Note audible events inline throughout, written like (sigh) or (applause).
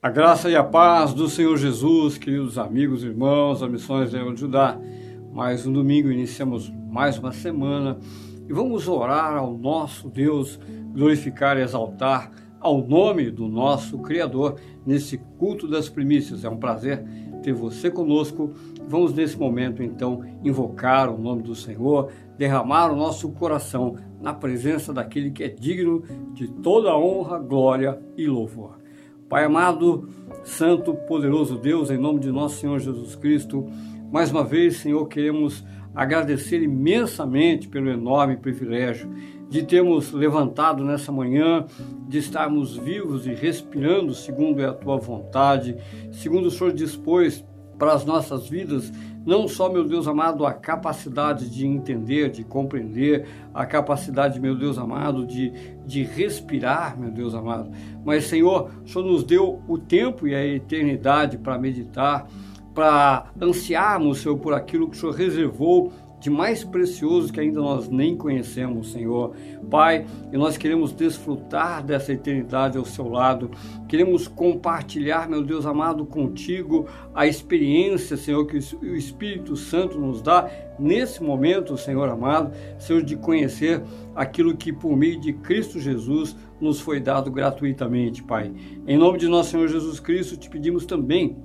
A graça e a paz do Senhor Jesus, queridos amigos, irmãos, a Missões de Judá. Mais um domingo, iniciamos mais uma semana e vamos orar ao nosso Deus, glorificar e exaltar ao nome do nosso Criador nesse culto das primícias. É um prazer ter você conosco. Vamos nesse momento então invocar o nome do Senhor, derramar o nosso coração na presença daquele que é digno de toda honra, glória e louvor. Pai amado, santo, poderoso Deus, em nome de nosso Senhor Jesus Cristo, mais uma vez, Senhor, queremos agradecer imensamente pelo enorme privilégio de termos levantado nessa manhã, de estarmos vivos e respirando segundo é a tua vontade, segundo o Senhor dispôs para as nossas vidas, não só, meu Deus amado, a capacidade de entender, de compreender, a capacidade, meu Deus amado, de, de respirar, meu Deus amado, mas, Senhor, o Senhor nos deu o tempo e a eternidade para meditar, para ansiarmos, Senhor, por aquilo que o Senhor reservou de mais precioso que ainda nós nem conhecemos, Senhor. Pai, e nós queremos desfrutar dessa eternidade ao seu lado, queremos compartilhar, meu Deus amado, contigo a experiência, Senhor, que o Espírito Santo nos dá nesse momento, Senhor amado, Senhor, de conhecer aquilo que por meio de Cristo Jesus nos foi dado gratuitamente, Pai. Em nome de nosso Senhor Jesus Cristo, te pedimos também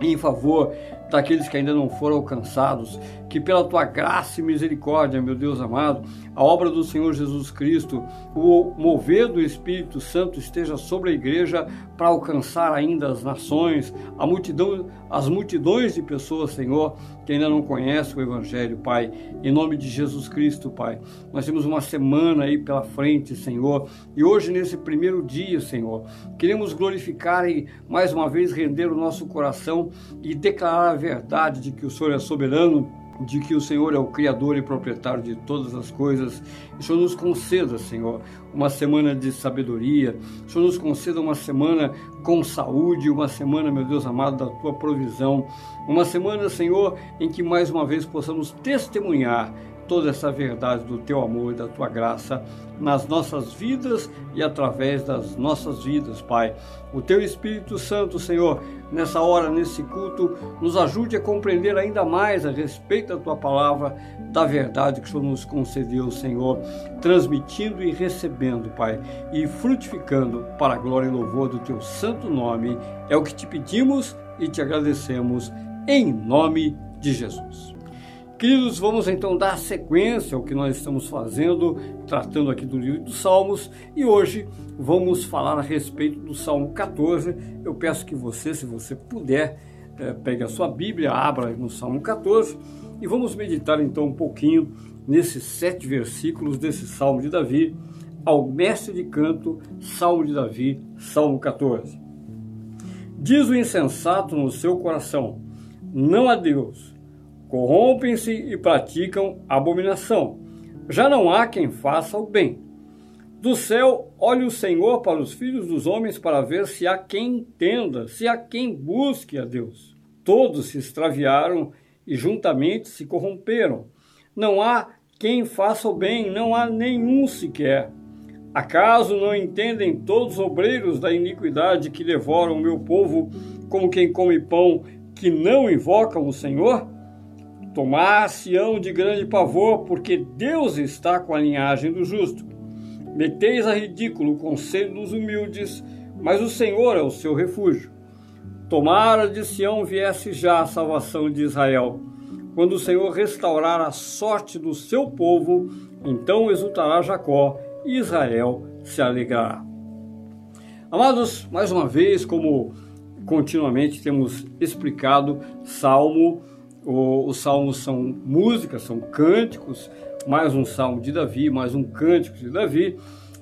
em favor daqueles que ainda não foram alcançados, que pela tua graça e misericórdia, meu Deus amado, a obra do Senhor Jesus Cristo, o mover do Espírito Santo esteja sobre a igreja para alcançar ainda as nações, a multidão, as multidões de pessoas, Senhor, que ainda não conhecem o Evangelho, Pai. Em nome de Jesus Cristo, Pai. Nós temos uma semana aí pela frente, Senhor, e hoje, nesse primeiro dia, Senhor, queremos glorificar e mais uma vez render o nosso coração e declarar verdade de que o Senhor é soberano de que o Senhor é o Criador e proprietário de todas as coisas. o Senhor nos conceda, Senhor, uma semana de sabedoria. O Senhor nos conceda uma semana com saúde, uma semana, meu Deus amado, da tua provisão. Uma semana, Senhor, em que mais uma vez possamos testemunhar toda essa verdade do teu amor e da tua graça nas nossas vidas e através das nossas vidas, Pai. O teu Espírito Santo, Senhor, nessa hora, nesse culto, nos ajude a compreender ainda mais a respeito da tua palavra, da verdade que o Senhor nos concedeu, Senhor, transmitindo e recebendo, Pai, e frutificando para a glória e louvor do teu santo nome. É o que te pedimos e te agradecemos em nome de Jesus. Queridos, vamos então dar sequência ao que nós estamos fazendo, tratando aqui do livro dos Salmos, e hoje vamos falar a respeito do Salmo 14. Eu peço que você, se você puder, é, pegue a sua Bíblia, abra no Salmo 14 e vamos meditar então um pouquinho nesses sete versículos desse Salmo de Davi, ao mestre de canto, Salmo de Davi, Salmo 14. Diz o insensato no seu coração: Não há Deus corrompem-se e praticam abominação. Já não há quem faça o bem. Do céu, olhe o Senhor para os filhos dos homens para ver se há quem entenda, se há quem busque a Deus. Todos se extraviaram e juntamente se corromperam. Não há quem faça o bem, não há nenhum sequer. Acaso não entendem todos os obreiros da iniquidade que devoram o meu povo como quem come pão que não invocam o Senhor? Tomar-se-ão de grande pavor, porque Deus está com a linhagem do justo. Meteis a ridículo o conselho dos humildes, mas o Senhor é o seu refúgio. Tomara de Sião viesse já a salvação de Israel. Quando o Senhor restaurar a sorte do seu povo, então exultará Jacó e Israel se alegrará. Amados, mais uma vez, como continuamente temos explicado, Salmo o, os salmos são músicas, são cânticos, mais um salmo de Davi, mais um cântico de Davi.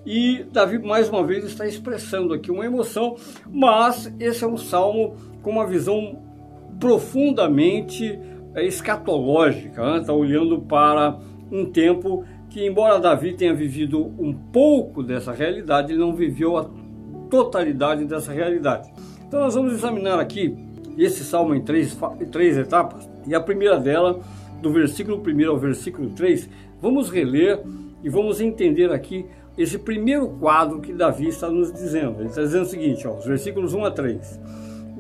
E Davi, mais uma vez, está expressando aqui uma emoção, mas esse é um salmo com uma visão profundamente é, escatológica, né? está olhando para um tempo que, embora Davi tenha vivido um pouco dessa realidade, ele não viveu a totalidade dessa realidade. Então, nós vamos examinar aqui esse salmo em três, em três etapas. E a primeira dela, do versículo 1 ao versículo 3, vamos reler e vamos entender aqui esse primeiro quadro que Davi está nos dizendo. Ele está dizendo o seguinte, ó, os versículos 1 a 3.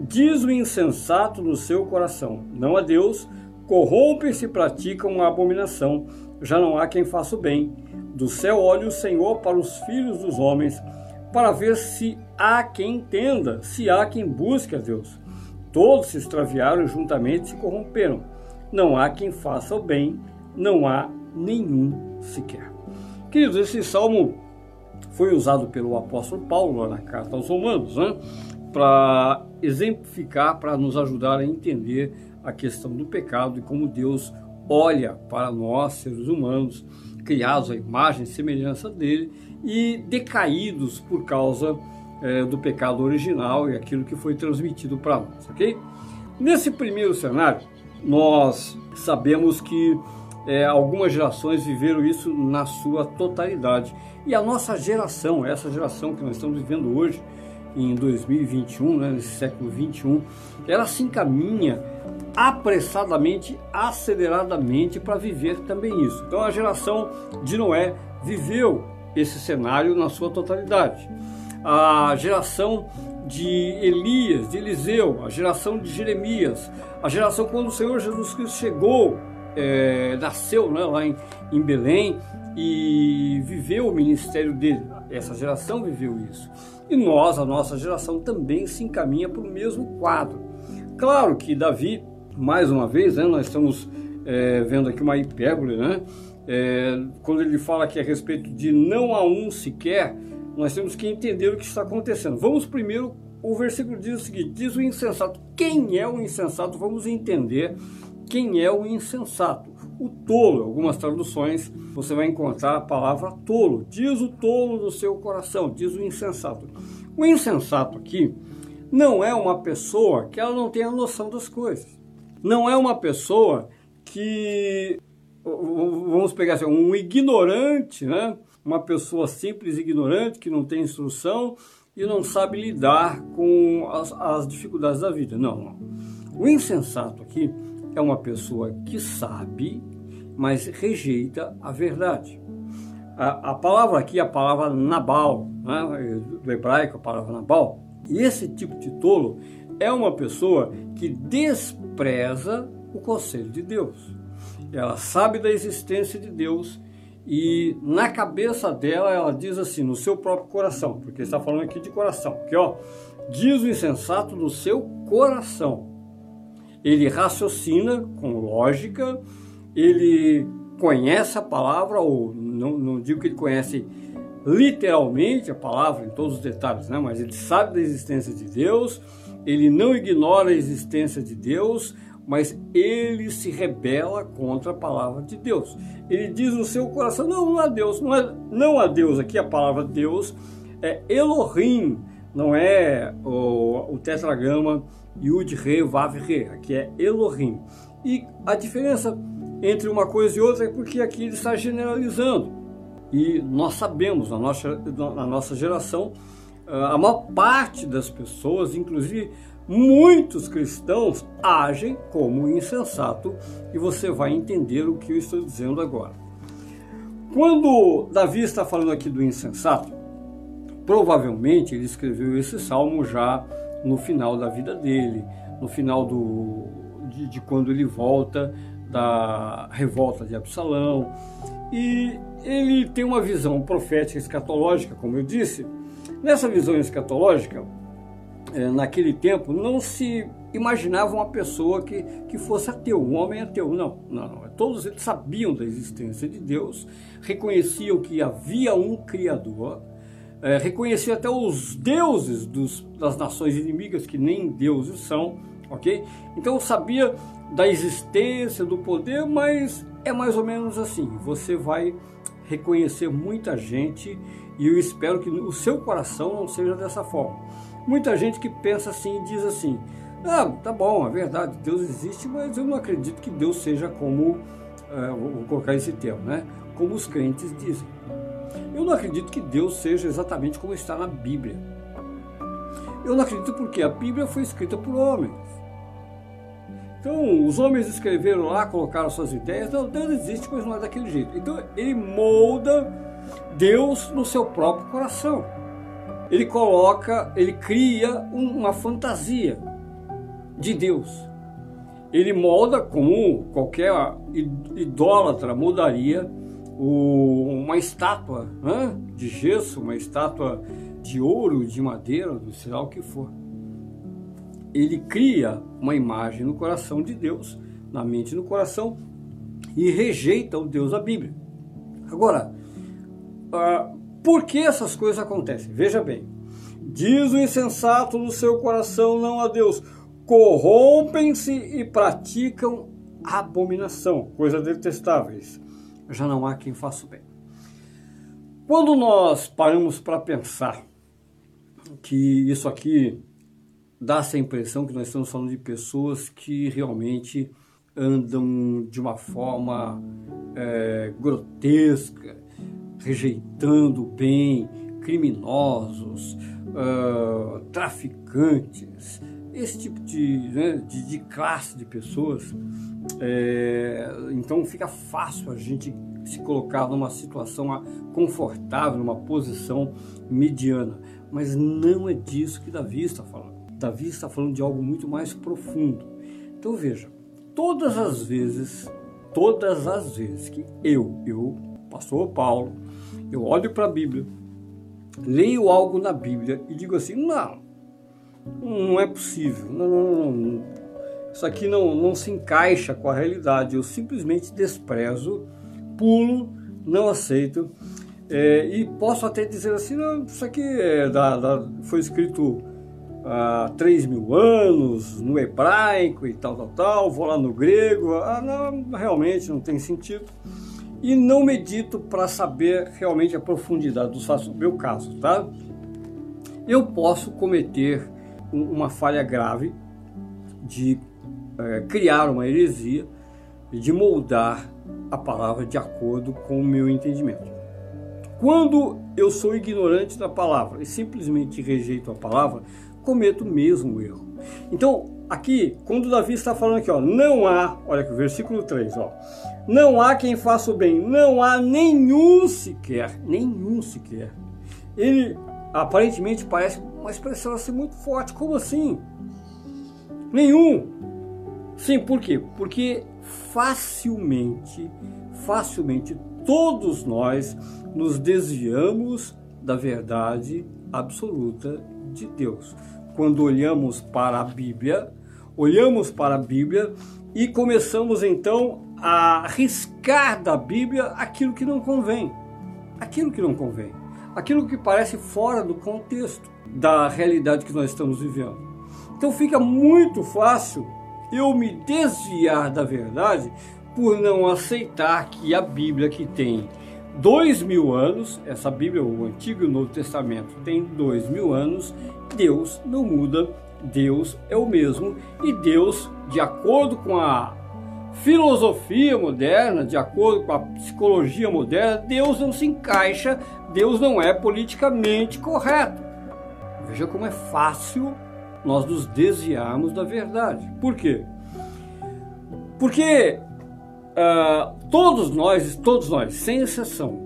Diz o insensato no seu coração, não a Deus, corrompe-se e pratica uma abominação, já não há quem faça o bem. Do céu olha o Senhor para os filhos dos homens, para ver se há quem entenda, se há quem busque a Deus. Todos se extraviaram e juntamente se corromperam. Não há quem faça o bem, não há nenhum sequer. Queridos, esse salmo foi usado pelo apóstolo Paulo na carta aos Romanos, né? para exemplificar, para nos ajudar a entender a questão do pecado e como Deus olha para nós, seres humanos, criados à imagem e semelhança dele e decaídos por causa é, do pecado original e aquilo que foi transmitido para nós, ok? Nesse primeiro cenário, nós sabemos que é, algumas gerações viveram isso na sua totalidade. E a nossa geração, essa geração que nós estamos vivendo hoje, em 2021, né, nesse século 21, ela se encaminha apressadamente, aceleradamente para viver também isso. Então a geração de Noé viveu esse cenário na sua totalidade. A geração de Elias, de Eliseu, a geração de Jeremias, a geração quando o Senhor Jesus Cristo chegou, é, nasceu né, lá em, em Belém e viveu o ministério dele. Essa geração viveu isso. E nós, a nossa geração, também se encaminha para o mesmo quadro. Claro que Davi, mais uma vez, né, nós estamos é, vendo aqui uma hipérbole, né? É, quando ele fala aqui a respeito de não há um sequer, nós temos que entender o que está acontecendo. Vamos primeiro, o versículo diz o seguinte: diz o insensato. Quem é o insensato? Vamos entender quem é o insensato. O tolo, algumas traduções você vai encontrar a palavra tolo. Diz o tolo do seu coração, diz o insensato. O insensato aqui não é uma pessoa que ela não tem a noção das coisas. Não é uma pessoa que vamos pegar assim, um ignorante, né? Uma pessoa simples ignorante que não tem instrução e não sabe lidar com as, as dificuldades da vida. Não, não. O insensato aqui é uma pessoa que sabe, mas rejeita a verdade. A, a palavra aqui é a palavra Nabal, né? do hebraico, a palavra Nabal. E esse tipo de tolo é uma pessoa que despreza o conselho de Deus. Ela sabe da existência de Deus e na cabeça dela ela diz assim, no seu próprio coração, porque está falando aqui de coração, que ó, diz o insensato no seu coração. Ele raciocina com lógica, ele conhece a palavra, ou não, não digo que ele conhece literalmente a palavra em todos os detalhes, né? mas ele sabe da existência de Deus, ele não ignora a existência de Deus, mas ele se rebela contra a palavra de Deus. Ele diz no seu coração: não, não há Deus, não, é, não há Deus. Aqui a palavra Deus é Elohim, não é o, o tetragrama Yud Re Vav Re, aqui é Elohim. E a diferença entre uma coisa e outra é porque aqui ele está generalizando. E nós sabemos, na nossa, na nossa geração, ah, a maior parte das pessoas, inclusive muitos cristãos, agem como insensato. E você vai entender o que eu estou dizendo agora. Quando Davi está falando aqui do insensato, provavelmente ele escreveu esse salmo já no final da vida dele, no final do, de, de quando ele volta da revolta de Absalão. E ele tem uma visão profética escatológica, como eu disse. Nessa visão escatológica, naquele tempo, não se imaginava uma pessoa que, que fosse ateu, um homem ateu. Não, não, não. Todos eles sabiam da existência de Deus, reconheciam que havia um Criador, é, reconhecia até os deuses dos, das nações inimigas, que nem deuses são, ok? Então sabia da existência, do poder, mas é mais ou menos assim. Você vai reconhecer muita gente e eu espero que o seu coração não seja dessa forma. Muita gente que pensa assim e diz assim: ah, tá bom, é verdade, Deus existe, mas eu não acredito que Deus seja como, é, vou colocar esse termo, né? Como os crentes dizem. Eu não acredito que Deus seja exatamente como está na Bíblia. Eu não acredito porque a Bíblia foi escrita por homens. Então, os homens escreveram lá, colocaram suas ideias. Não, Deus existe, mas não é daquele jeito. Então, ele molda Deus no seu próprio coração. Ele coloca, ele cria uma fantasia de Deus. Ele molda como qualquer idólatra moldaria uma estátua né, de gesso, uma estátua de ouro, de madeira, sei lá o que for. Ele cria uma imagem no coração de Deus, na mente e no coração, e rejeita o Deus da Bíblia. Agora, por que essas coisas acontecem? Veja bem, diz o insensato no seu coração, não a Deus, corrompem-se e praticam abominação, coisas detestáveis. Já não há quem faça o bem. Quando nós paramos para pensar que isso aqui dá essa impressão que nós estamos falando de pessoas que realmente andam de uma forma é, grotesca, rejeitando bem, criminosos, uh, traficantes, esse tipo de, né, de, de, classe de pessoas. É, então fica fácil a gente se colocar numa situação confortável, numa posição mediana. Mas não é disso que Davi está falando. Davi está falando de algo muito mais profundo. Então veja, todas as vezes, todas as vezes que eu, eu, pastor Paulo, eu olho para a Bíblia, leio algo na Bíblia e digo assim, não, não é possível, não, não, não, isso aqui não, não se encaixa com a realidade, eu simplesmente desprezo, pulo, não aceito, é, e posso até dizer assim, não, isso aqui é da, da, foi escrito há 3 mil anos, no hebraico e tal, tal, tal, vou lá no grego, ah, não, realmente não tem sentido. E não medito para saber realmente a profundidade dos fatos, no meu caso, tá? Eu posso cometer uma falha grave de é, criar uma heresia, de moldar a palavra de acordo com o meu entendimento. Quando eu sou ignorante da palavra e simplesmente rejeito a palavra, cometo o mesmo erro. Então, aqui, quando Davi está falando aqui, ó, não há, olha aqui o versículo 3, ó, não há quem faça o bem, não há nenhum sequer, nenhum sequer. Ele aparentemente parece uma expressão assim muito forte, como assim? Nenhum. Sim, por quê? Porque facilmente, facilmente todos nós nos desviamos da verdade absoluta de Deus quando olhamos para a Bíblia, olhamos para a Bíblia e começamos então a riscar da Bíblia aquilo que não convém. Aquilo que não convém. Aquilo que parece fora do contexto da realidade que nós estamos vivendo. Então fica muito fácil eu me desviar da verdade por não aceitar que a Bíblia que tem dois mil anos, essa Bíblia, o Antigo e o Novo Testamento, tem dois mil anos, Deus não muda, Deus é o mesmo e Deus, de acordo com a filosofia moderna, de acordo com a psicologia moderna, Deus não se encaixa, Deus não é politicamente correto. Veja como é fácil nós nos desviarmos da verdade. Por quê? Porque uh, todos nós, todos nós, sem exceção,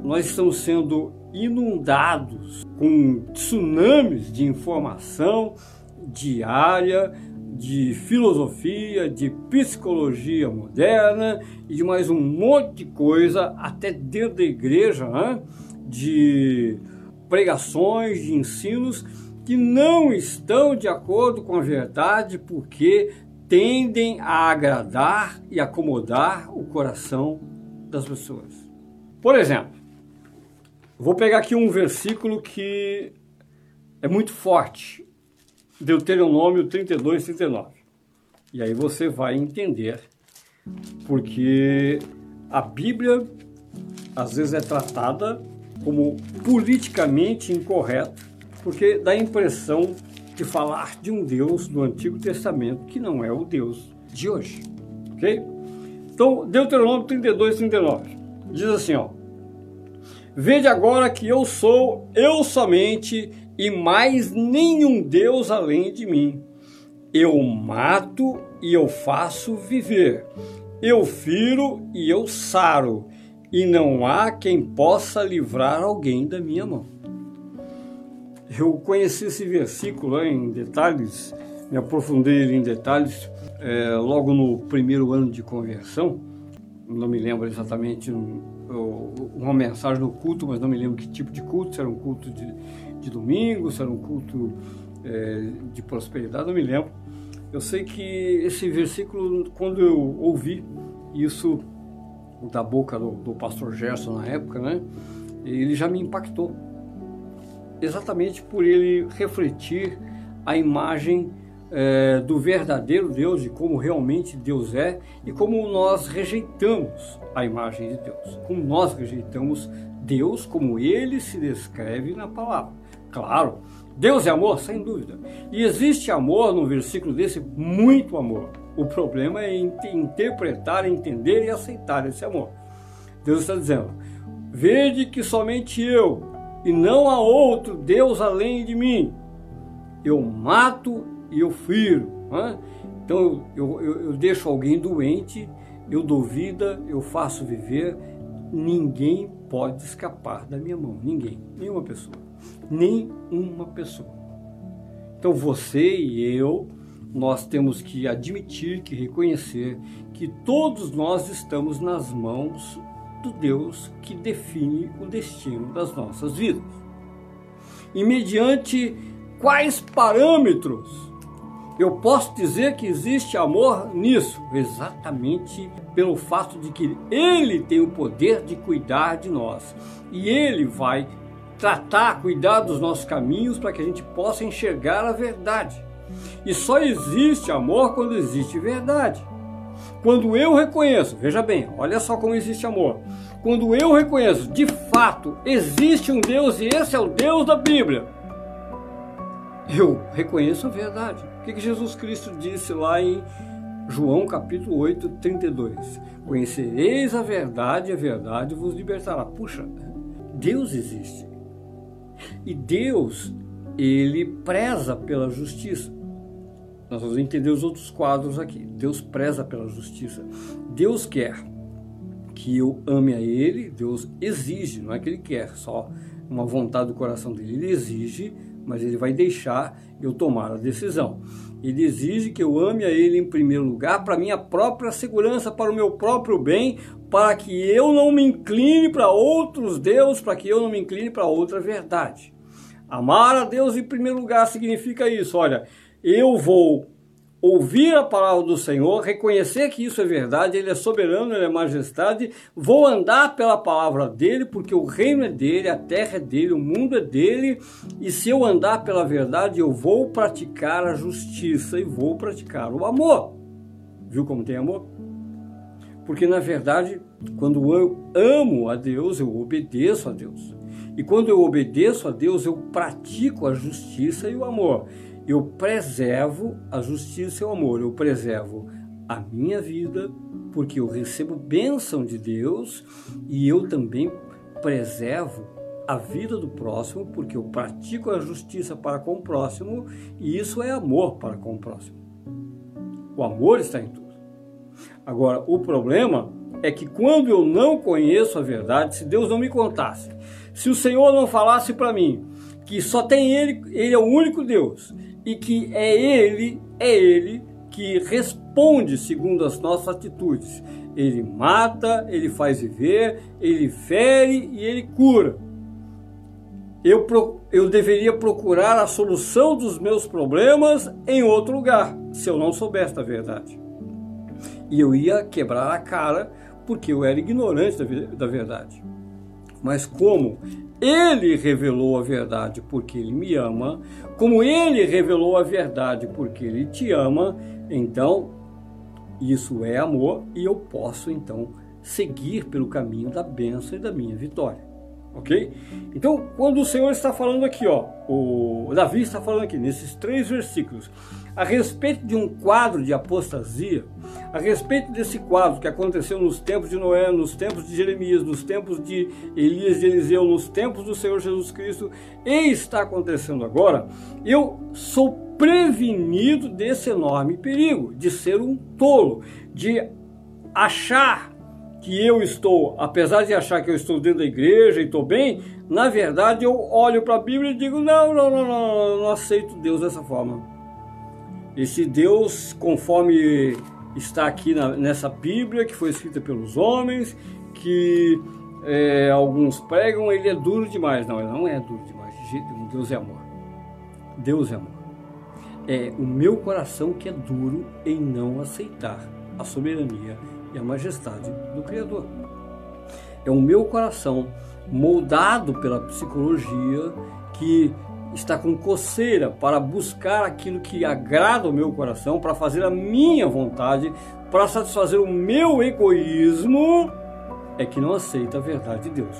nós estamos sendo inundados com tsunamis de informação diária, de filosofia, de psicologia moderna e de mais um monte de coisa, até dentro da igreja, né? de pregações, de ensinos que não estão de acordo com a verdade porque tendem a agradar e acomodar o coração das pessoas. Por exemplo, vou pegar aqui um versículo que é muito forte, Deuteronômio 32, 39. E aí você vai entender porque a Bíblia às vezes é tratada como politicamente incorreta, porque dá a impressão de falar de um Deus do Antigo Testamento que não é o Deus de hoje. Ok? Então, Deuteronômio 32, 39 diz assim: ó, Vede agora que eu sou eu somente e mais nenhum Deus além de mim. Eu mato e eu faço viver. Eu firo e eu saro e não há quem possa livrar alguém da minha mão. Eu conheci esse versículo em detalhes, me aprofundei em detalhes é, logo no primeiro ano de conversão. Não me lembro exatamente uma mensagem no culto, mas não me lembro que tipo de culto, se era um culto de, de domingo, se era um culto é, de prosperidade, não me lembro. Eu sei que esse versículo, quando eu ouvi isso da boca do, do pastor Gerson na época, né, ele já me impactou. Exatamente por ele refletir a imagem é, do verdadeiro Deus, de como realmente Deus é e como nós rejeitamos a imagem de Deus, como nós rejeitamos Deus como ele se descreve na palavra. Claro, Deus é amor, sem dúvida. E existe amor no versículo desse, muito amor. O problema é interpretar, entender e aceitar esse amor. Deus está dizendo: Vede que somente eu, e não há outro Deus além de mim. Eu mato e eu firo. Né? Então eu, eu, eu deixo alguém doente, eu dou vida, eu faço viver. Ninguém pode escapar da minha mão. Ninguém, nenhuma pessoa. Nem uma pessoa. Então você e eu, nós temos que admitir, que reconhecer que todos nós estamos nas mãos do Deus que define o destino das nossas vidas. E mediante quais parâmetros eu posso dizer que existe amor nisso? Exatamente pelo fato de que Ele tem o poder de cuidar de nós e Ele vai tratar, cuidar dos nossos caminhos para que a gente possa enxergar a verdade. E só existe amor quando existe verdade. Quando eu reconheço, veja bem, olha só como existe amor. Quando eu reconheço, de fato, existe um Deus e esse é o Deus da Bíblia, eu reconheço a verdade. O que Jesus Cristo disse lá em João capítulo 8, 32? Conhecereis a verdade, a verdade vos libertará. Puxa, Deus existe. E Deus, ele preza pela justiça. Nós vamos entender os outros quadros aqui. Deus preza pela justiça. Deus quer que eu ame a Ele, Deus exige, não é que Ele quer, só uma vontade do coração dele. Ele exige, mas Ele vai deixar eu tomar a decisão. Ele exige que eu ame a Ele em primeiro lugar, para minha própria segurança, para o meu próprio bem, para que eu não me incline para outros deuses, para que eu não me incline para outra verdade. Amar a Deus em primeiro lugar significa isso. Olha, eu vou ouvir a palavra do Senhor, reconhecer que isso é verdade, Ele é soberano, Ele é majestade, vou andar pela palavra dEle, porque o reino é dEle, a terra é dEle, o mundo é dEle, e se eu andar pela verdade, eu vou praticar a justiça e vou praticar o amor. Viu como tem amor? Porque na verdade, quando eu amo a Deus, eu obedeço a Deus. E quando eu obedeço a Deus, eu pratico a justiça e o amor eu preservo a justiça e o amor, eu preservo a minha vida, porque eu recebo bênção de Deus e eu também preservo a vida do próximo, porque eu pratico a justiça para com o próximo e isso é amor para com o próximo. O amor está em tudo. Agora, o problema é que quando eu não conheço a verdade, se Deus não me contasse, se o Senhor não falasse para mim que só tem Ele, Ele é o único Deus, e que é Ele, é Ele que responde segundo as nossas atitudes. Ele mata, ele faz viver, ele fere e ele cura. Eu, eu deveria procurar a solução dos meus problemas em outro lugar, se eu não soubesse da verdade. E eu ia quebrar a cara porque eu era ignorante da, da verdade. Mas como ele revelou a verdade porque ele me ama, como ele revelou a verdade porque ele te ama, então isso é amor e eu posso então seguir pelo caminho da bênção e da minha vitória ok? Então, quando o Senhor está falando aqui, ó, o Davi está falando aqui nesses três versículos a respeito de um quadro de apostasia, a respeito desse quadro que aconteceu nos tempos de Noé, nos tempos de Jeremias, nos tempos de Elias e Eliseu, nos tempos do Senhor Jesus Cristo, e está acontecendo agora, eu sou prevenido desse enorme perigo de ser um tolo, de achar que eu estou, apesar de achar que eu estou dentro da igreja e estou bem, na verdade eu olho para a Bíblia e digo: não, não, não, não, não aceito Deus dessa forma. Esse Deus, conforme está aqui na, nessa Bíblia, que foi escrita pelos homens, que é, alguns pregam, ele é duro demais. Não, ele não é duro demais. Deus é amor. Deus é amor. É o meu coração que é duro em não aceitar a soberania e a majestade do Criador. É o meu coração moldado pela psicologia que está com coceira para buscar aquilo que agrada o meu coração, para fazer a minha vontade, para satisfazer o meu egoísmo, é que não aceita a verdade de Deus.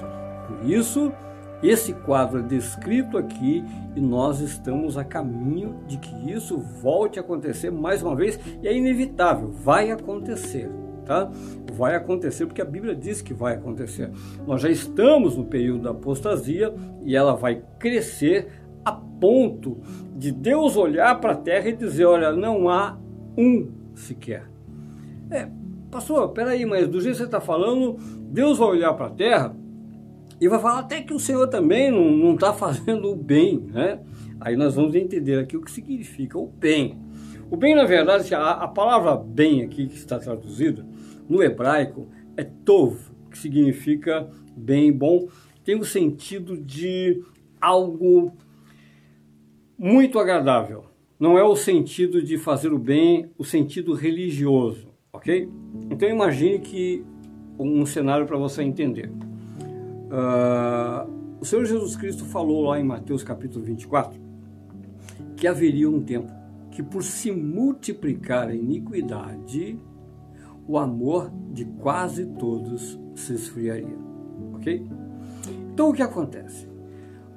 Por isso, esse quadro é descrito aqui e nós estamos a caminho de que isso volte a acontecer mais uma vez e é inevitável, vai acontecer. Tá? Vai acontecer porque a Bíblia diz que vai acontecer. Nós já estamos no período da apostasia e ela vai crescer a ponto de Deus olhar para a terra e dizer: olha, não há um sequer. É, pastor, peraí, mas do jeito que você está falando, Deus vai olhar para a terra e vai falar até que o Senhor também não está fazendo o bem, né? Aí nós vamos entender aqui o que significa o bem. O bem, na verdade, a, a palavra bem aqui que está traduzida no hebraico é tov, que significa bem, bom, tem o sentido de algo muito agradável. Não é o sentido de fazer o bem, o sentido religioso, ok? Então imagine que um cenário para você entender. Uh, o Senhor Jesus Cristo falou lá em Mateus capítulo 24 que haveria um tempo que por se multiplicar a iniquidade, o amor de quase todos se esfriaria, ok? Então o que acontece?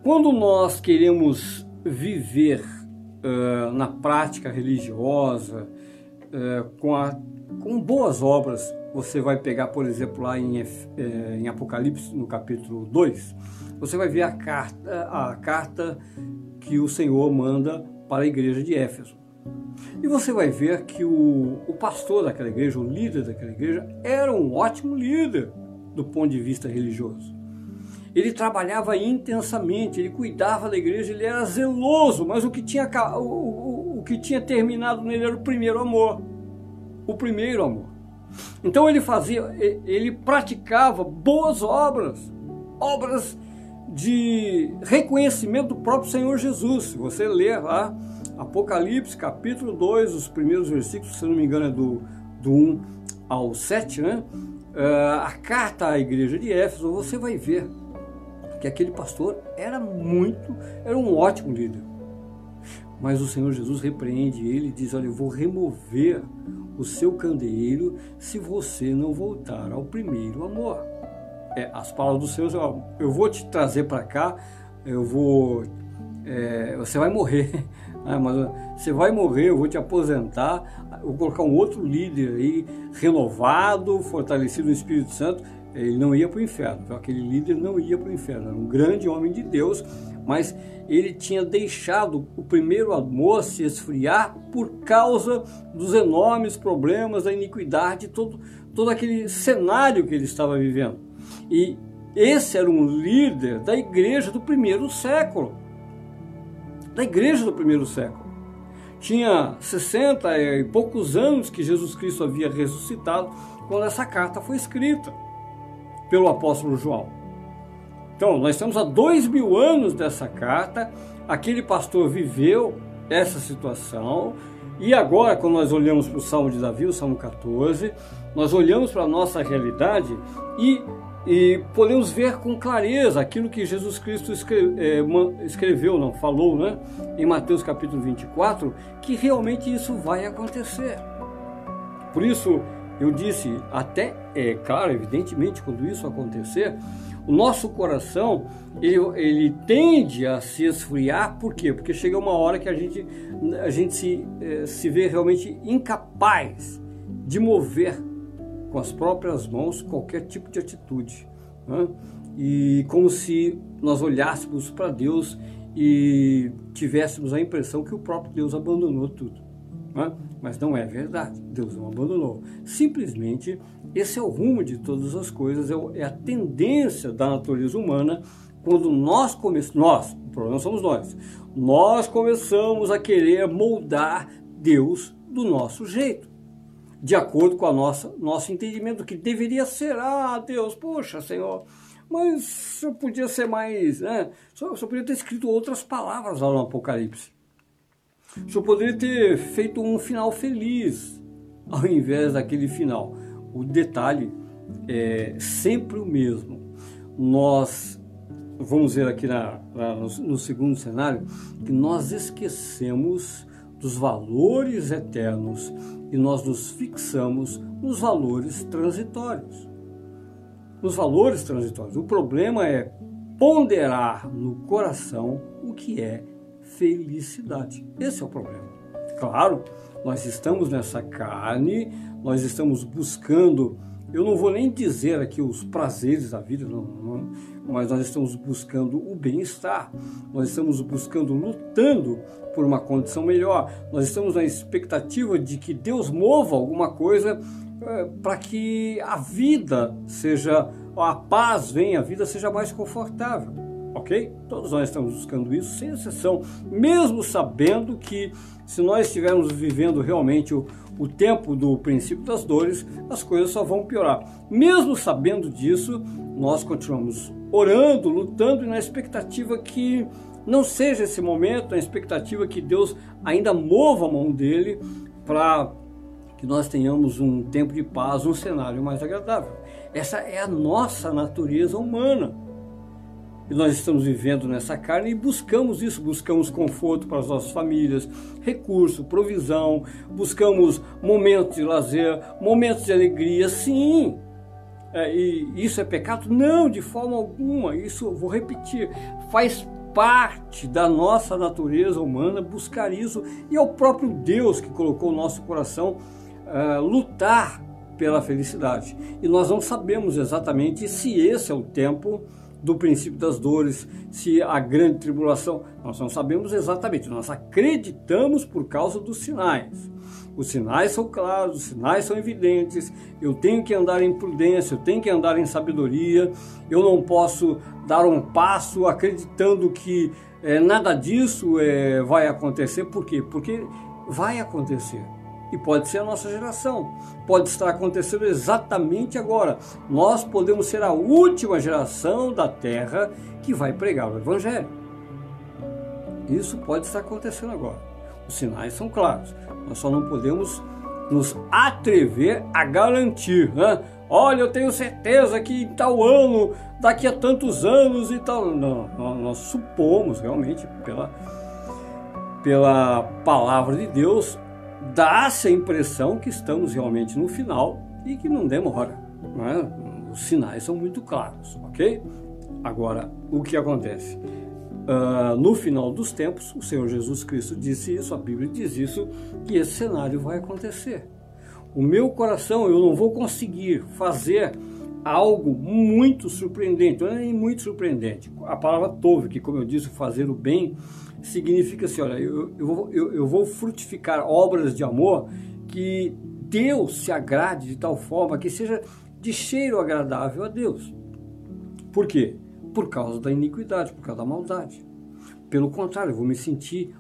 Quando nós queremos viver uh, na prática religiosa, uh, com, a, com boas obras, você vai pegar, por exemplo, lá em, em Apocalipse, no capítulo 2, você vai ver a carta, a carta que o Senhor manda para a igreja de Éfeso. E você vai ver que o, o pastor daquela igreja, o líder daquela igreja, era um ótimo líder do ponto de vista religioso. Ele trabalhava intensamente, ele cuidava da igreja, ele era zeloso, mas o que tinha, o, o, o que tinha terminado nele era o primeiro amor. O primeiro amor. Então ele fazia, ele praticava boas obras, obras de reconhecimento do próprio Senhor Jesus. Se você ler lá Apocalipse capítulo 2, os primeiros versículos, se não me engano é do, do 1 ao 7, né? Uh, a carta à igreja de Éfeso, você vai ver que aquele pastor era muito, era um ótimo líder. Mas o Senhor Jesus repreende ele e diz: Olha, eu vou remover o seu candeeiro se você não voltar ao primeiro amor. É, as palavras do Senhor, ó, eu vou te trazer para cá, eu vou. É, você vai morrer, (laughs) ah, mas você vai morrer, eu vou te aposentar, vou colocar um outro líder aí, renovado, fortalecido no Espírito Santo, ele não ia para o inferno. Aquele líder não ia para o inferno. Era um grande homem de Deus, mas ele tinha deixado o primeiro amor se esfriar por causa dos enormes problemas, da iniquidade, todo, todo aquele cenário que ele estava vivendo. E esse era um líder da igreja do primeiro século. Da igreja do primeiro século. Tinha 60 e poucos anos que Jesus Cristo havia ressuscitado quando essa carta foi escrita pelo apóstolo João. Então, nós estamos há dois mil anos dessa carta, aquele pastor viveu essa situação, e agora, quando nós olhamos para o Salmo de Davi, o Salmo 14, nós olhamos para a nossa realidade e, e podemos ver com clareza aquilo que Jesus Cristo é, escreveu, não falou, né? Em Mateus capítulo 24, que realmente isso vai acontecer. Por isso, eu disse, até, é claro, evidentemente, quando isso acontecer, o nosso coração ele, ele tende a se esfriar, por quê? Porque chega uma hora que a gente, a gente se, é, se vê realmente incapaz de mover com as próprias mãos qualquer tipo de atitude. Né? E como se nós olhássemos para Deus e tivéssemos a impressão que o próprio Deus abandonou tudo. Né? Mas não é verdade. Deus não abandonou. Simplesmente, esse é o rumo de todas as coisas, é, é a tendência da natureza humana quando nós começamos, nós, o problema somos nós, nós começamos a querer moldar Deus do nosso jeito, de acordo com a nossa nosso entendimento que deveria ser. Ah, Deus, poxa, Senhor, mas só podia ser mais, né? Só, só podia ter escrito outras palavras lá no Apocalipse. O senhor poderia ter feito um final feliz ao invés daquele final. O detalhe é sempre o mesmo. Nós, vamos ver aqui na, na, no, no segundo cenário, que nós esquecemos dos valores eternos e nós nos fixamos nos valores transitórios. Nos valores transitórios. O problema é ponderar no coração o que é felicidade. Esse é o problema. Claro, nós estamos nessa carne, nós estamos buscando, eu não vou nem dizer aqui os prazeres da vida, não, não, mas nós estamos buscando o bem-estar, nós estamos buscando, lutando por uma condição melhor, nós estamos na expectativa de que Deus mova alguma coisa é, para que a vida seja, a paz venha, a vida seja mais confortável ok? Todos nós estamos buscando isso, sem exceção, mesmo sabendo que se nós estivermos vivendo realmente o, o tempo do princípio das dores, as coisas só vão piorar. Mesmo sabendo disso, nós continuamos orando, lutando e na expectativa que não seja esse momento, na expectativa que Deus ainda mova a mão dele para que nós tenhamos um tempo de paz, um cenário mais agradável. Essa é a nossa natureza humana. E nós estamos vivendo nessa carne e buscamos isso, buscamos conforto para as nossas famílias, recurso, provisão, buscamos momentos de lazer, momentos de alegria, sim. É, e isso é pecado? Não, de forma alguma. Isso, vou repetir, faz parte da nossa natureza humana buscar isso e é o próprio Deus que colocou no nosso coração uh, lutar pela felicidade. E nós não sabemos exatamente se esse é o tempo do princípio das dores, se a grande tribulação, nós não sabemos exatamente, nós acreditamos por causa dos sinais. Os sinais são claros, os sinais são evidentes. Eu tenho que andar em prudência, eu tenho que andar em sabedoria. Eu não posso dar um passo acreditando que é, nada disso é, vai acontecer. Por quê? Porque vai acontecer. E pode ser a nossa geração. Pode estar acontecendo exatamente agora. Nós podemos ser a última geração da Terra que vai pregar o Evangelho. Isso pode estar acontecendo agora. Os sinais são claros. Nós só não podemos nos atrever a garantir. Né? Olha, eu tenho certeza que em tal ano, daqui a tantos anos e tal. Não, nós supomos realmente pela, pela palavra de Deus dá-se a impressão que estamos realmente no final e que não demora. Não é? Os sinais são muito claros, ok? Agora, o que acontece? Uh, no final dos tempos, o Senhor Jesus Cristo disse isso, a Bíblia diz isso, que esse cenário vai acontecer. O meu coração, eu não vou conseguir fazer algo muito surpreendente, não é muito surpreendente. A palavra tove, que como eu disse, fazer o bem, significa assim, olha, eu, eu, vou, eu, eu vou frutificar obras de amor que Deus se agrade de tal forma que seja de cheiro agradável a Deus. Por quê? Por causa da iniquidade, por causa da maldade. Pelo contrário, eu vou me sentir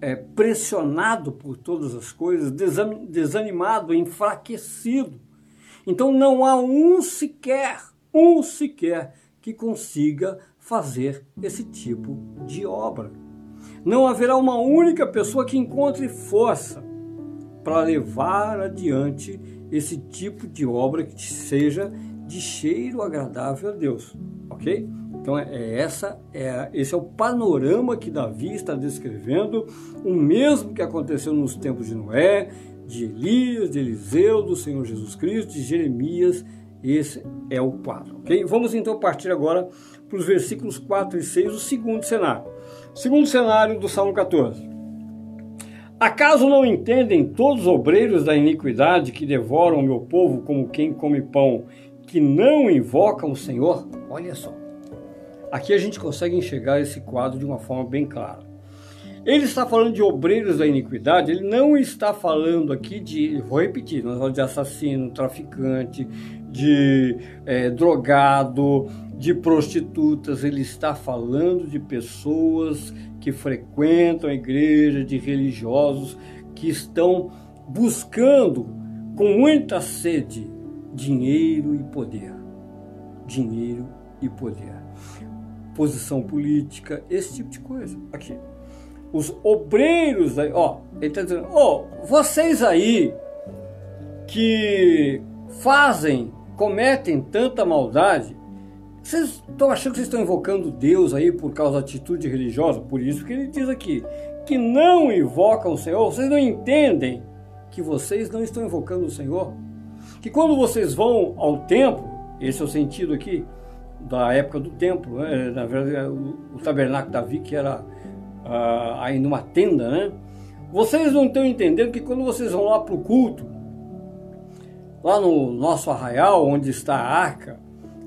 é, pressionado por todas as coisas, desanimado, enfraquecido. Então não há um sequer, um sequer que consiga fazer esse tipo de obra não haverá uma única pessoa que encontre força para levar adiante esse tipo de obra que seja de cheiro agradável a Deus, ok? Então é, é essa é esse é o panorama que Davi está descrevendo, o mesmo que aconteceu nos tempos de Noé, de Elias, de Eliseu, do Senhor Jesus Cristo, de Jeremias. Esse é o quadro, ok? Vamos então partir agora para os versículos 4 e 6, o segundo cenário. Segundo cenário do Salmo 14. Acaso não entendem todos os obreiros da iniquidade que devoram o meu povo como quem come pão, que não invocam o Senhor? Olha só. Aqui a gente consegue enxergar esse quadro de uma forma bem clara. ele está falando de obreiros da iniquidade, ele não está falando aqui de, vou repetir, nós falamos de assassino, traficante, de é, drogado, de prostitutas, ele está falando de pessoas que frequentam a igreja, de religiosos que estão buscando com muita sede dinheiro e poder. Dinheiro e poder. Posição política, esse tipo de coisa. Aqui. Os obreiros aí, ó, ele está dizendo, ó, vocês aí que fazem, cometem tanta maldade, vocês estão achando que vocês estão invocando Deus aí por causa da atitude religiosa? Por isso que ele diz aqui, que não invocam o Senhor, vocês não entendem que vocês não estão invocando o Senhor? Que quando vocês vão ao templo, esse é o sentido aqui da época do templo, né? na verdade o, o tabernáculo Davi que era uh, aí numa tenda, né? Vocês não estão entendendo que quando vocês vão lá para o culto, lá no nosso arraial, onde está a arca,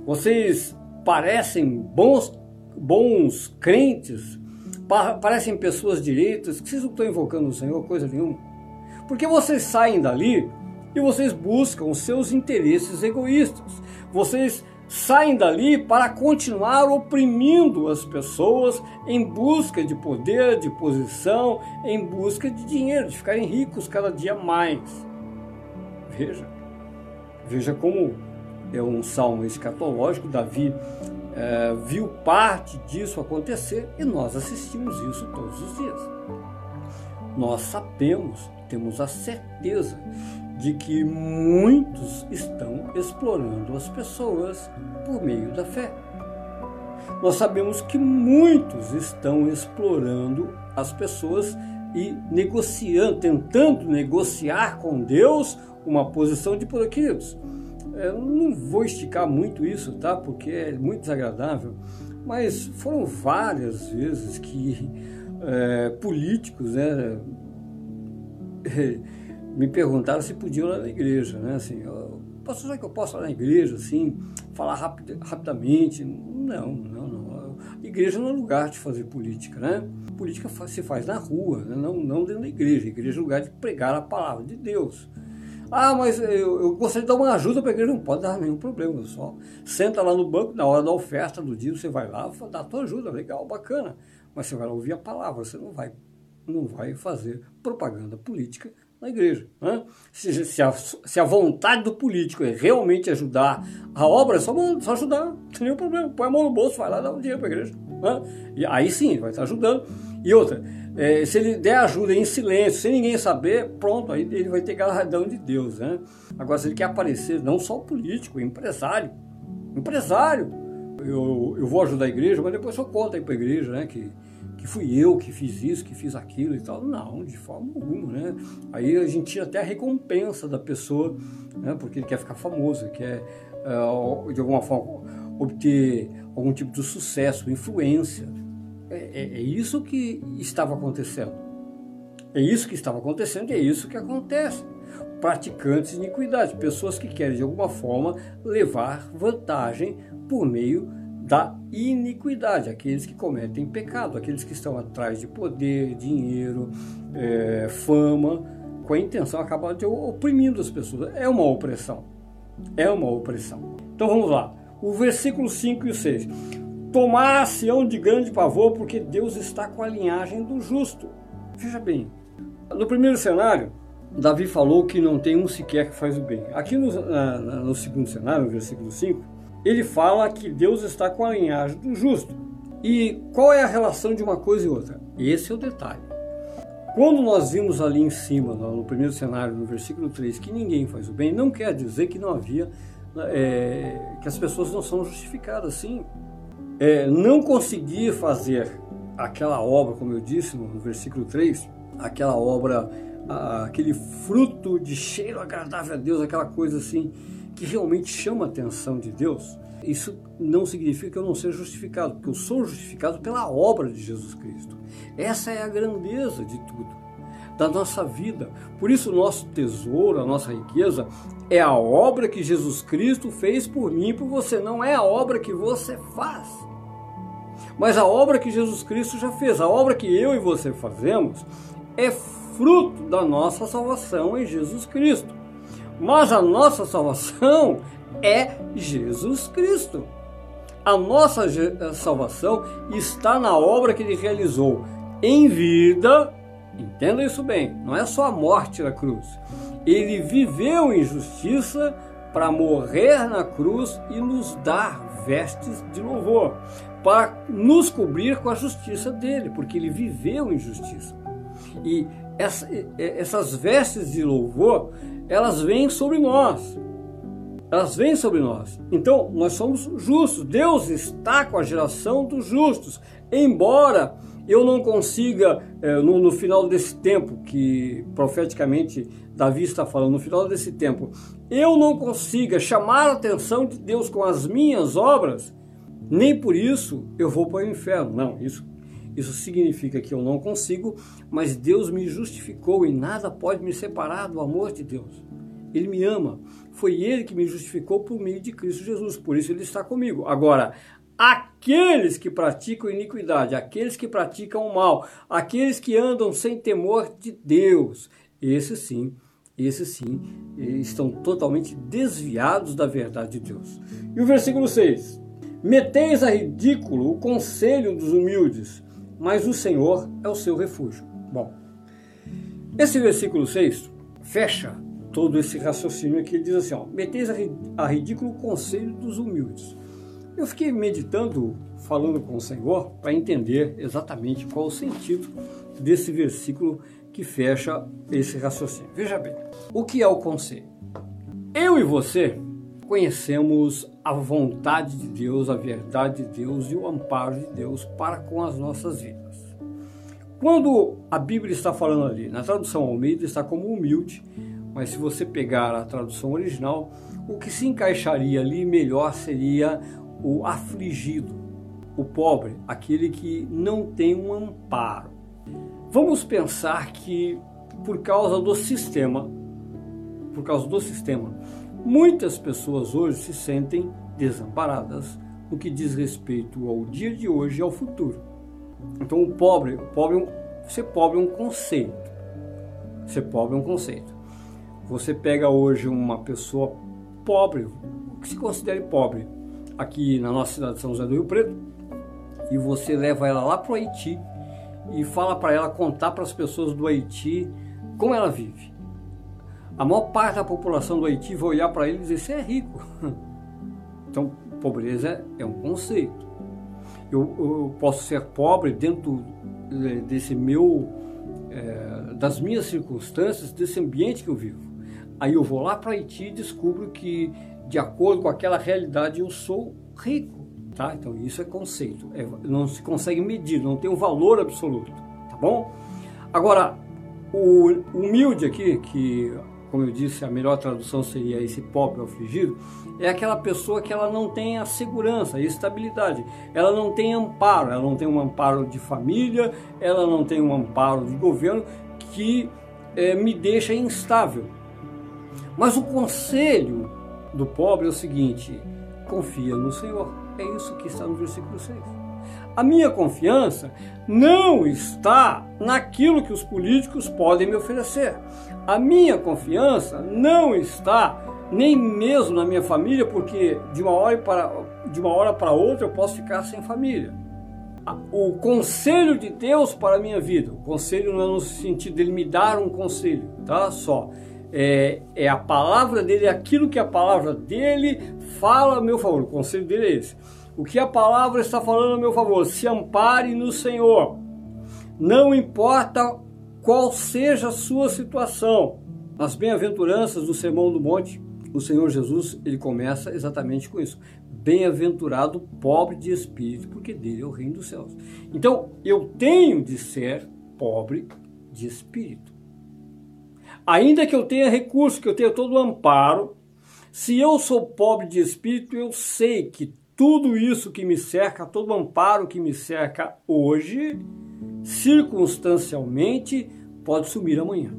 vocês parecem bons, bons crentes, parecem pessoas direitas, que vocês não estão invocando o Senhor, coisa nenhuma. Porque vocês saem dali e vocês buscam os seus interesses egoístas. Vocês saem dali para continuar oprimindo as pessoas em busca de poder, de posição, em busca de dinheiro, de ficarem ricos cada dia mais. Veja, veja como é um salmo escatológico, Davi é, viu parte disso acontecer e nós assistimos isso todos os dias. Nós sabemos, temos a certeza de que muitos estão explorando as pessoas por meio da fé. Nós sabemos que muitos estão explorando as pessoas e negociando, tentando negociar com Deus uma posição de poder. Queridos, eu não vou esticar muito isso, tá? Porque é muito desagradável, mas foram várias vezes que é, políticos, né? (laughs) me perguntaram se podiam ir na igreja, né? Assim, pastor, será que eu posso ir na igreja, assim, falar rapid, rapidamente? Não, não, não. Igreja não é lugar de fazer política, né? Política se faz na rua, né? não, não dentro da igreja. Igreja é lugar de pregar a palavra de Deus. Ah, mas eu, eu gostaria de dar uma ajuda para a igreja. Não pode dar nenhum problema. Só senta lá no banco, na hora da oferta do dia, você vai lá, dá a tua ajuda, legal, bacana. Mas você vai ouvir a palavra, você não vai, não vai fazer propaganda política na igreja. Né? Se, se, a, se, a, vontade do político é realmente ajudar a obra, é só, só ajudar, não tem nenhum problema. Põe a mão no bolso, vai lá dar um dinheiro para a igreja. Né? E aí sim, vai estar ajudando. E outra, é, se ele der ajuda em silêncio, sem ninguém saber, pronto, aí ele vai ter galardão de Deus. Né? Agora, se ele quer aparecer, não só político, empresário, empresário, eu, eu vou ajudar a igreja, mas depois eu conto aí para a igreja, né, que que fui eu que fiz isso, que fiz aquilo e tal. Não, de forma alguma, né? Aí a gente tira até a recompensa da pessoa, né? Porque ele quer ficar famoso, quer uh, de alguma forma obter algum tipo de sucesso, influência. É, é, é isso que estava acontecendo. É isso que estava acontecendo e é isso que acontece praticantes de iniquidade, pessoas que querem de alguma forma levar vantagem por meio da iniquidade, aqueles que cometem pecado, aqueles que estão atrás de poder, dinheiro, é, fama, com a intenção de acabar de oprimindo as pessoas. É uma opressão. É uma opressão. Então vamos lá. O versículo 5 e 6. Tomar a Sião de grande pavor, porque Deus está com a linhagem do justo. Veja bem, no primeiro cenário, Davi falou que não tem um sequer que faz o bem. Aqui no, no segundo cenário, no versículo 5, ele fala que Deus está com a linhagem do justo. E qual é a relação de uma coisa e outra? Esse é o detalhe. Quando nós vimos ali em cima, no primeiro cenário, no versículo 3, que ninguém faz o bem, não quer dizer que não havia, é, que as pessoas não são justificadas, sim. É, não conseguir fazer aquela obra, como eu disse no, versículo 3, aquela obra, aquele fruto de cheiro agradável a Deus, aquela coisa assim, que realmente chama a atenção de Deus, isso não significa que eu não seja justificado, porque eu sou justificado pela obra de Jesus Cristo. Essa é a grandeza de tudo, da nossa vida. Por isso, o nosso tesouro, a nossa riqueza, é a obra que Jesus Cristo fez por mim e por você, não é a obra que você faz. Mas a obra que Jesus Cristo já fez, a obra que eu e você fazemos, é fruto da nossa salvação em Jesus Cristo. Mas a nossa salvação é Jesus Cristo. A nossa salvação está na obra que ele realizou em vida. Entenda isso bem, não é só a morte na cruz. Ele viveu em justiça para morrer na cruz e nos dar vestes de louvor, para nos cobrir com a justiça dele, porque ele viveu em justiça. E essa, essas vestes de louvor, elas vêm sobre nós. Elas vêm sobre nós. Então, nós somos justos. Deus está com a geração dos justos. Embora eu não consiga, é, no, no, final desse tempo, que profeticamente Davi está falando, no final desse tempo, eu não consiga chamar a atenção de Deus com as minhas obras, nem por isso eu vou para o inferno. Não, isso, isso significa que eu não consigo, mas Deus me justificou e nada pode me separar do amor de Deus. Ele me ama. Foi Ele que me justificou por meio de Cristo Jesus. Por isso Ele está comigo. Agora, aqueles que praticam iniquidade, aqueles que praticam o mal, aqueles que andam sem temor de Deus, esses sim, esses sim, estão totalmente desviados da verdade de Deus. E o versículo 6: Meteis a ridículo o conselho dos humildes, mas o Senhor é o seu refúgio. Bom, esse versículo 6 fecha todo esse raciocínio aqui. Ele diz assim: ó, Meteis a ridículo o conselho dos humildes. Eu fiquei meditando, falando com o Senhor, para entender exatamente qual o sentido desse versículo que fecha esse raciocínio. Veja bem, o que é o conselho? Eu e você conhecemos a vontade de Deus, a verdade de Deus e o amparo de Deus para com as nossas vidas. Quando a Bíblia está falando ali, na tradução Almeida está como humilde, mas se você pegar a tradução original, o que se encaixaria ali melhor seria o afligido, o pobre, aquele que não tem um amparo. Vamos pensar que por causa do sistema, por causa do sistema, muitas pessoas hoje se sentem desamparadas no que diz respeito ao dia de hoje e ao futuro. Então o pobre, o pobre, ser pobre é um conceito. Ser pobre é um conceito. Você pega hoje uma pessoa pobre, que se considere pobre, aqui na nossa cidade de São José do Rio Preto, e você leva ela lá para o Haiti e fala para ela contar para as pessoas do Haiti como ela vive. A maior parte da população do Haiti vai olhar para ele e dizer: Você é rico. (laughs) Então, pobreza é um conceito. Eu, eu posso ser pobre dentro desse meu, é, das minhas circunstâncias, desse ambiente que eu vivo. Aí eu vou lá para Haiti e descubro que de acordo com aquela realidade, eu sou rico. Tá? Então isso é conceito, é, não se consegue medir, não tem um valor absoluto, tá bom? Agora, o humilde aqui, que como eu disse, a melhor tradução seria esse pobre afligido, é aquela pessoa que ela não tem a segurança, a estabilidade, ela não tem amparo, ela não tem um amparo de família, ela não tem um amparo de governo que é, me deixa instável. Mas o conselho do pobre é o seguinte: confia no Senhor. É isso que está no versículo 6. A minha confiança não está naquilo que os políticos podem me oferecer. A minha confiança não está nem mesmo na minha família, porque de uma hora para, de uma hora para outra eu posso ficar sem família. O conselho de Deus para a minha vida, o conselho não é no sentido dele me dar um conselho, tá? Só é, é a palavra dele, é aquilo que a palavra dele fala a meu favor. O conselho dele é esse. O que a palavra está falando a meu favor? Se ampare no Senhor. Não importa qual seja a sua situação. Nas bem-aventuranças do Sermão do Monte, o Senhor Jesus, ele começa exatamente com isso. Bem-aventurado pobre de espírito, porque dele é o reino dos céus. Então, eu tenho de ser pobre de espírito. Ainda que eu tenha recurso, que eu tenha todo o amparo, se eu sou pobre de espírito, eu sei que tudo isso que me cerca, todo o amparo que me cerca hoje, circunstancialmente, pode sumir amanhã.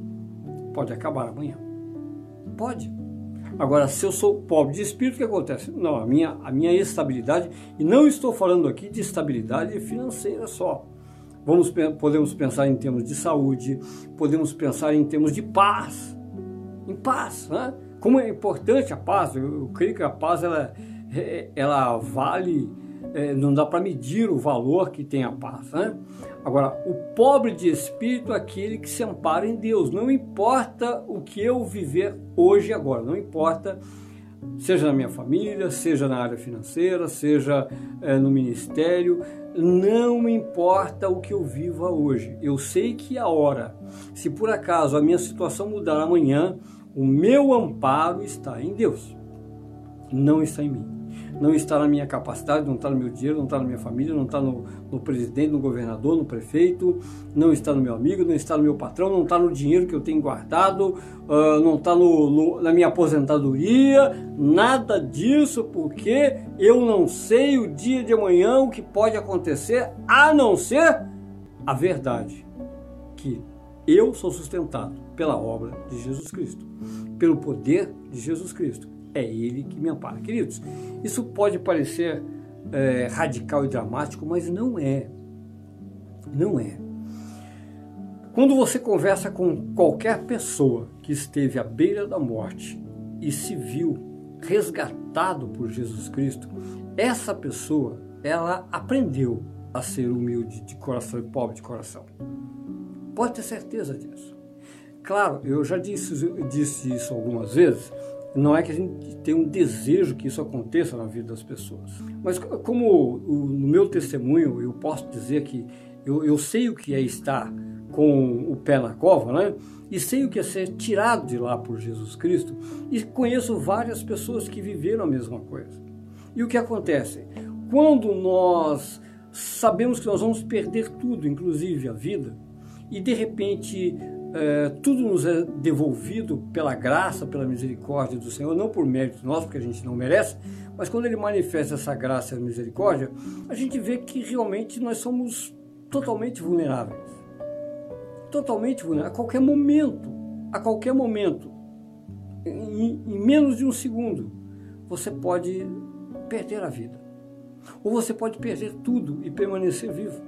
Pode acabar amanhã. Pode. Agora, se eu sou pobre de espírito, o que acontece? Não, a minha, a minha estabilidade, e não estou falando aqui de estabilidade financeira só. Vamos, podemos pensar em termos de saúde, podemos pensar em termos de paz. Em paz, né? Como é importante a paz, eu, eu creio que a paz ela, é, ela vale, é, não dá para medir o valor que tem a paz. Né? Agora, o pobre de espírito é aquele que se ampara em Deus. Não importa o que eu viver hoje agora, não importa seja na minha família, seja na área financeira, seja é, no ministério, não importa o que eu viva hoje. Eu sei que a hora, se por acaso a minha situação mudar amanhã, o meu amparo está em Deus, não está em mim não está na minha capacidade, não está no meu dinheiro, não está na minha família, não está no, no, presidente, no governador, no prefeito, não está no meu amigo, não está no meu patrão, não está no dinheiro que eu tenho guardado, uh, não está no, no, na minha aposentadoria, nada disso, porque eu não sei o dia de amanhã o que pode acontecer, a não ser a verdade, que eu sou sustentado pela obra de Jesus Cristo, pelo poder de Jesus Cristo é Ele que me ampara. Queridos, isso pode parecer é, radical e dramático, mas não é. Não é. Quando você conversa com qualquer pessoa que esteve à beira da morte e se viu resgatado por Jesus Cristo, essa pessoa, ela aprendeu a ser humilde de coração e pobre de coração. Pode ter certeza disso. Claro, eu já disse, disse isso algumas vezes, não é que a gente tem um desejo que isso aconteça na vida das pessoas. Mas como no meu testemunho eu posso dizer que eu, eu sei o que é estar com o pé na cova, né? E sei o que é ser tirado de lá por Jesus Cristo. E conheço várias pessoas que viveram a mesma coisa. E o que acontece? Quando nós sabemos que nós vamos perder tudo, inclusive a vida, e de repente é, tudo nos é devolvido pela graça, pela misericórdia do Senhor, não por mérito nosso, porque a gente não merece, mas quando Ele manifesta essa graça e misericórdia, a gente vê que realmente nós somos totalmente vulneráveis. Totalmente vulneráveis. A qualquer momento, a qualquer momento, em, em menos de um segundo, você pode perder a vida. Ou você pode perder tudo e permanecer vivo.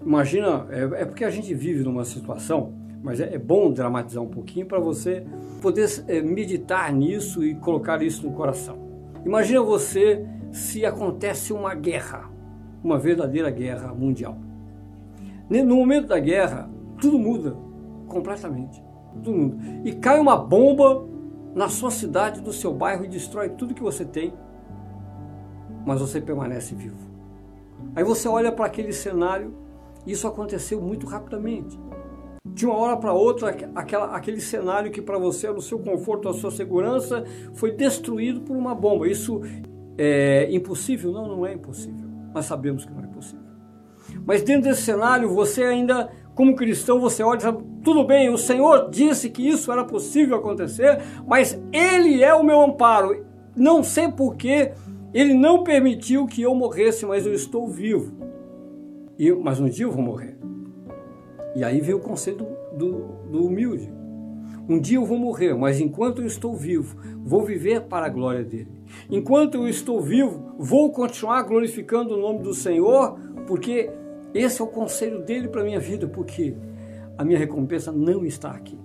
Imagina, é, é porque a gente vive numa situação mas é, é bom dramatizar um pouquinho para você poder é, meditar nisso e colocar isso no coração. Imagina você se acontece uma guerra, uma verdadeira guerra mundial. No momento da guerra, tudo muda completamente. Tudo muda. E cai uma bomba na sua cidade, no seu bairro e destrói tudo que você tem, mas você permanece vivo. Aí você olha para aquele cenário, isso aconteceu muito rapidamente de uma hora para outra, aquela, aquele cenário que para você era o seu conforto, a sua segurança, foi destruído por uma bomba. Isso é impossível? Não, não é impossível. Mas sabemos que não é possível. Mas dentro desse cenário, você ainda, como cristão, você olha e sabe, tudo bem, o Senhor disse que isso era possível acontecer, mas Ele é o meu amparo. Não sei porquê, Ele não permitiu que eu morresse, mas eu estou vivo. E, mas um dia eu vou morrer. E aí veio o conceito do, do humilde. Um dia eu vou morrer, mas enquanto eu estou vivo, vou viver para a glória dele. Enquanto eu estou vivo, vou continuar glorificando o nome do Senhor, porque esse é o conselho dele para a minha vida, porque a minha recompensa não está aqui.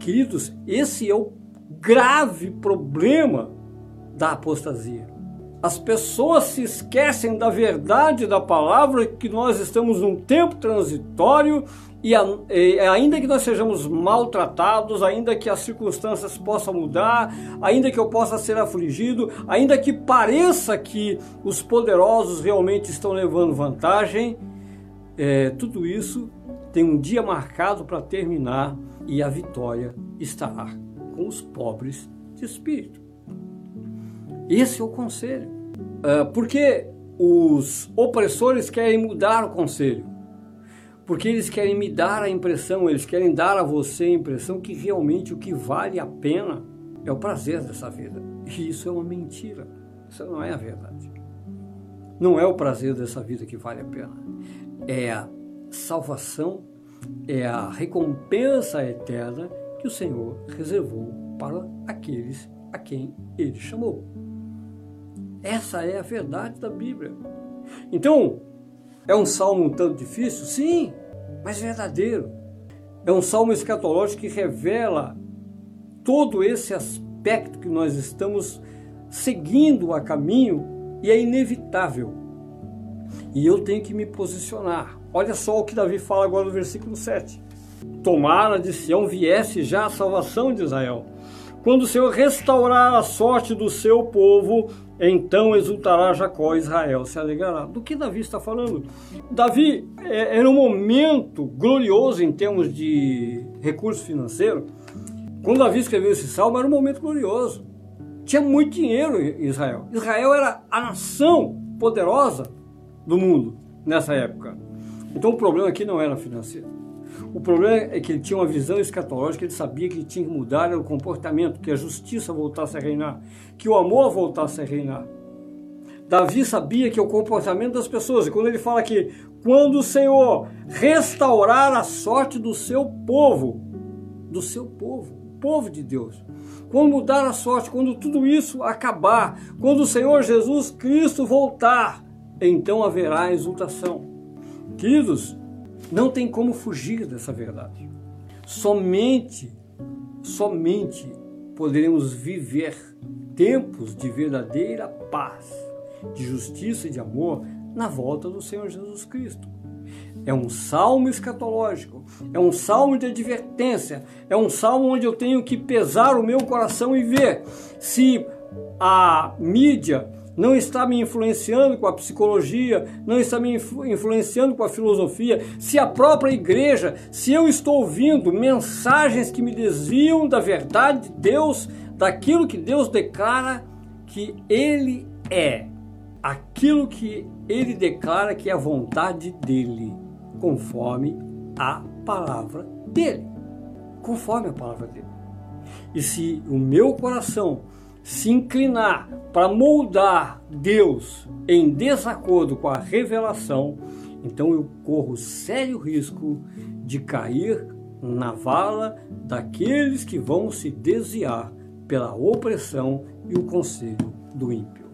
Queridos, esse é o grave problema da apostasia. As pessoas se esquecem da verdade da palavra, que nós estamos num tempo transitório e, ainda que nós sejamos maltratados, ainda que as circunstâncias possam mudar, ainda que eu possa ser afligido, ainda que pareça que os poderosos realmente estão levando vantagem, é, tudo isso tem um dia marcado para terminar e a vitória estará com os pobres de espírito. Esse é o conselho. Uh, porque os opressores querem mudar o conselho. Porque eles querem me dar a impressão, eles querem dar a você a impressão que realmente o que vale a pena é o prazer dessa vida. E isso é uma mentira. Isso não é a verdade. Não é o prazer dessa vida que vale a pena. É a salvação, é a recompensa eterna que o Senhor reservou para aqueles a quem ele chamou. Essa é a verdade da Bíblia. Então, é um salmo um tanto difícil? Sim, mas verdadeiro. É um salmo escatológico que revela todo esse aspecto que nós estamos seguindo a caminho e é inevitável. E eu tenho que me posicionar. Olha só o que Davi fala agora no versículo 7. Tomara de Sião viesse já a salvação de Israel. Quando o Senhor restaurar a sorte do seu povo, então exultará Jacó Israel se alegrará. Do que Davi está falando? Davi é, era um momento glorioso em termos de recurso financeiro. Quando Davi escreveu esse salmo, era um momento glorioso. Tinha muito dinheiro em Israel. Israel era a nação poderosa do mundo nessa época. Então o problema aqui não era financeiro. O problema é que ele tinha uma visão escatológica, ele sabia que tinha que mudar o comportamento, que a justiça voltasse a reinar, que o amor voltasse a reinar. Davi sabia que é o comportamento das pessoas, e quando ele fala que quando o Senhor restaurar a sorte do seu povo, do seu povo, povo de Deus, quando mudar a sorte, quando tudo isso acabar, quando o Senhor Jesus Cristo voltar, então haverá exultação. Queridos, não tem como fugir dessa verdade. Somente, somente poderemos viver tempos de verdadeira paz, de justiça e de amor na volta do Senhor Jesus Cristo. É um salmo escatológico, é um salmo de advertência, é um salmo onde eu tenho que pesar o meu coração e ver se a mídia não está me influenciando com a psicologia, não está me influenciando com a filosofia, se a própria igreja, se eu estou ouvindo mensagens que me desviam da verdade de Deus, daquilo que Deus declara que Ele é, aquilo que Ele declara que é a vontade dEle, conforme a palavra dEle. Conforme a palavra dEle. E se o meu coração se inclinar para moldar Deus em desacordo com a revelação, então eu corro sério risco de cair na vala daqueles que vão se desviar pela opressão e o conselho do ímpio.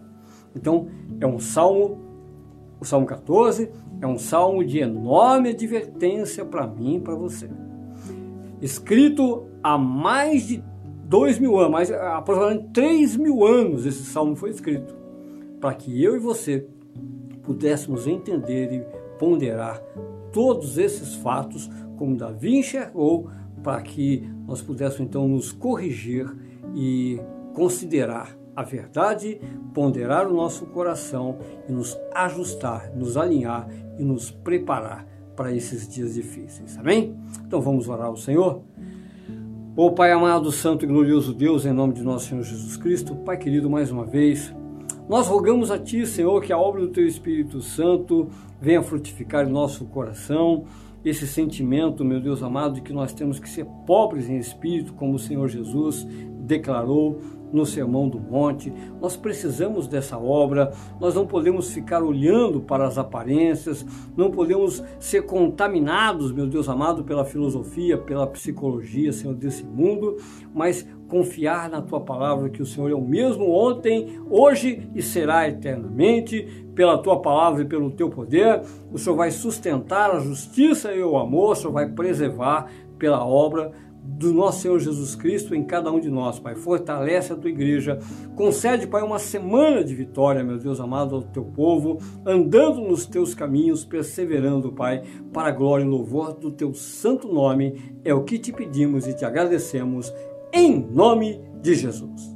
Então, é um salmo, o Salmo 14, é um salmo de enorme advertência para mim e para você. Escrito há mais de dois mil anos, mas aproximadamente três mil anos esse salmo foi escrito, para que eu e você pudéssemos entender e ponderar todos esses fatos como Davi enxergou, para que nós pudéssemos então nos corrigir e considerar a verdade, ponderar o nosso coração e nos ajustar, nos alinhar e nos preparar para esses dias difíceis. Amém? Então vamos orar ao Senhor. Ô Pai amado, santo e glorioso Deus, em nome de nosso Senhor Jesus Cristo, Pai querido, mais uma vez, nós rogamos a Ti, Senhor, que a obra do Teu Espírito Santo venha frutificar em nosso coração esse sentimento, meu Deus amado, de que nós temos que ser pobres em espírito, como o Senhor Jesus declarou no Sermão do Monte. Nós precisamos dessa obra, nós não podemos ficar olhando para as aparências, não podemos ser contaminados, meu Deus amado, pela filosofia, pela psicologia, Senhor, desse mundo, mas confiar na tua palavra que o Senhor é o mesmo ontem, hoje e será eternamente. Pela tua palavra e pelo teu poder, o Senhor vai sustentar a justiça e o amor, o Senhor vai preservar pela obra do nosso Senhor Jesus Cristo em cada um de nós, Pai. Fortalece a tua igreja. Concede, Pai, uma semana de vitória, meu Deus amado, ao teu povo, andando nos teus caminhos, perseverando, Pai, para a glória e louvor do teu santo nome. É o que te pedimos e te agradecemos, em nome de Jesus.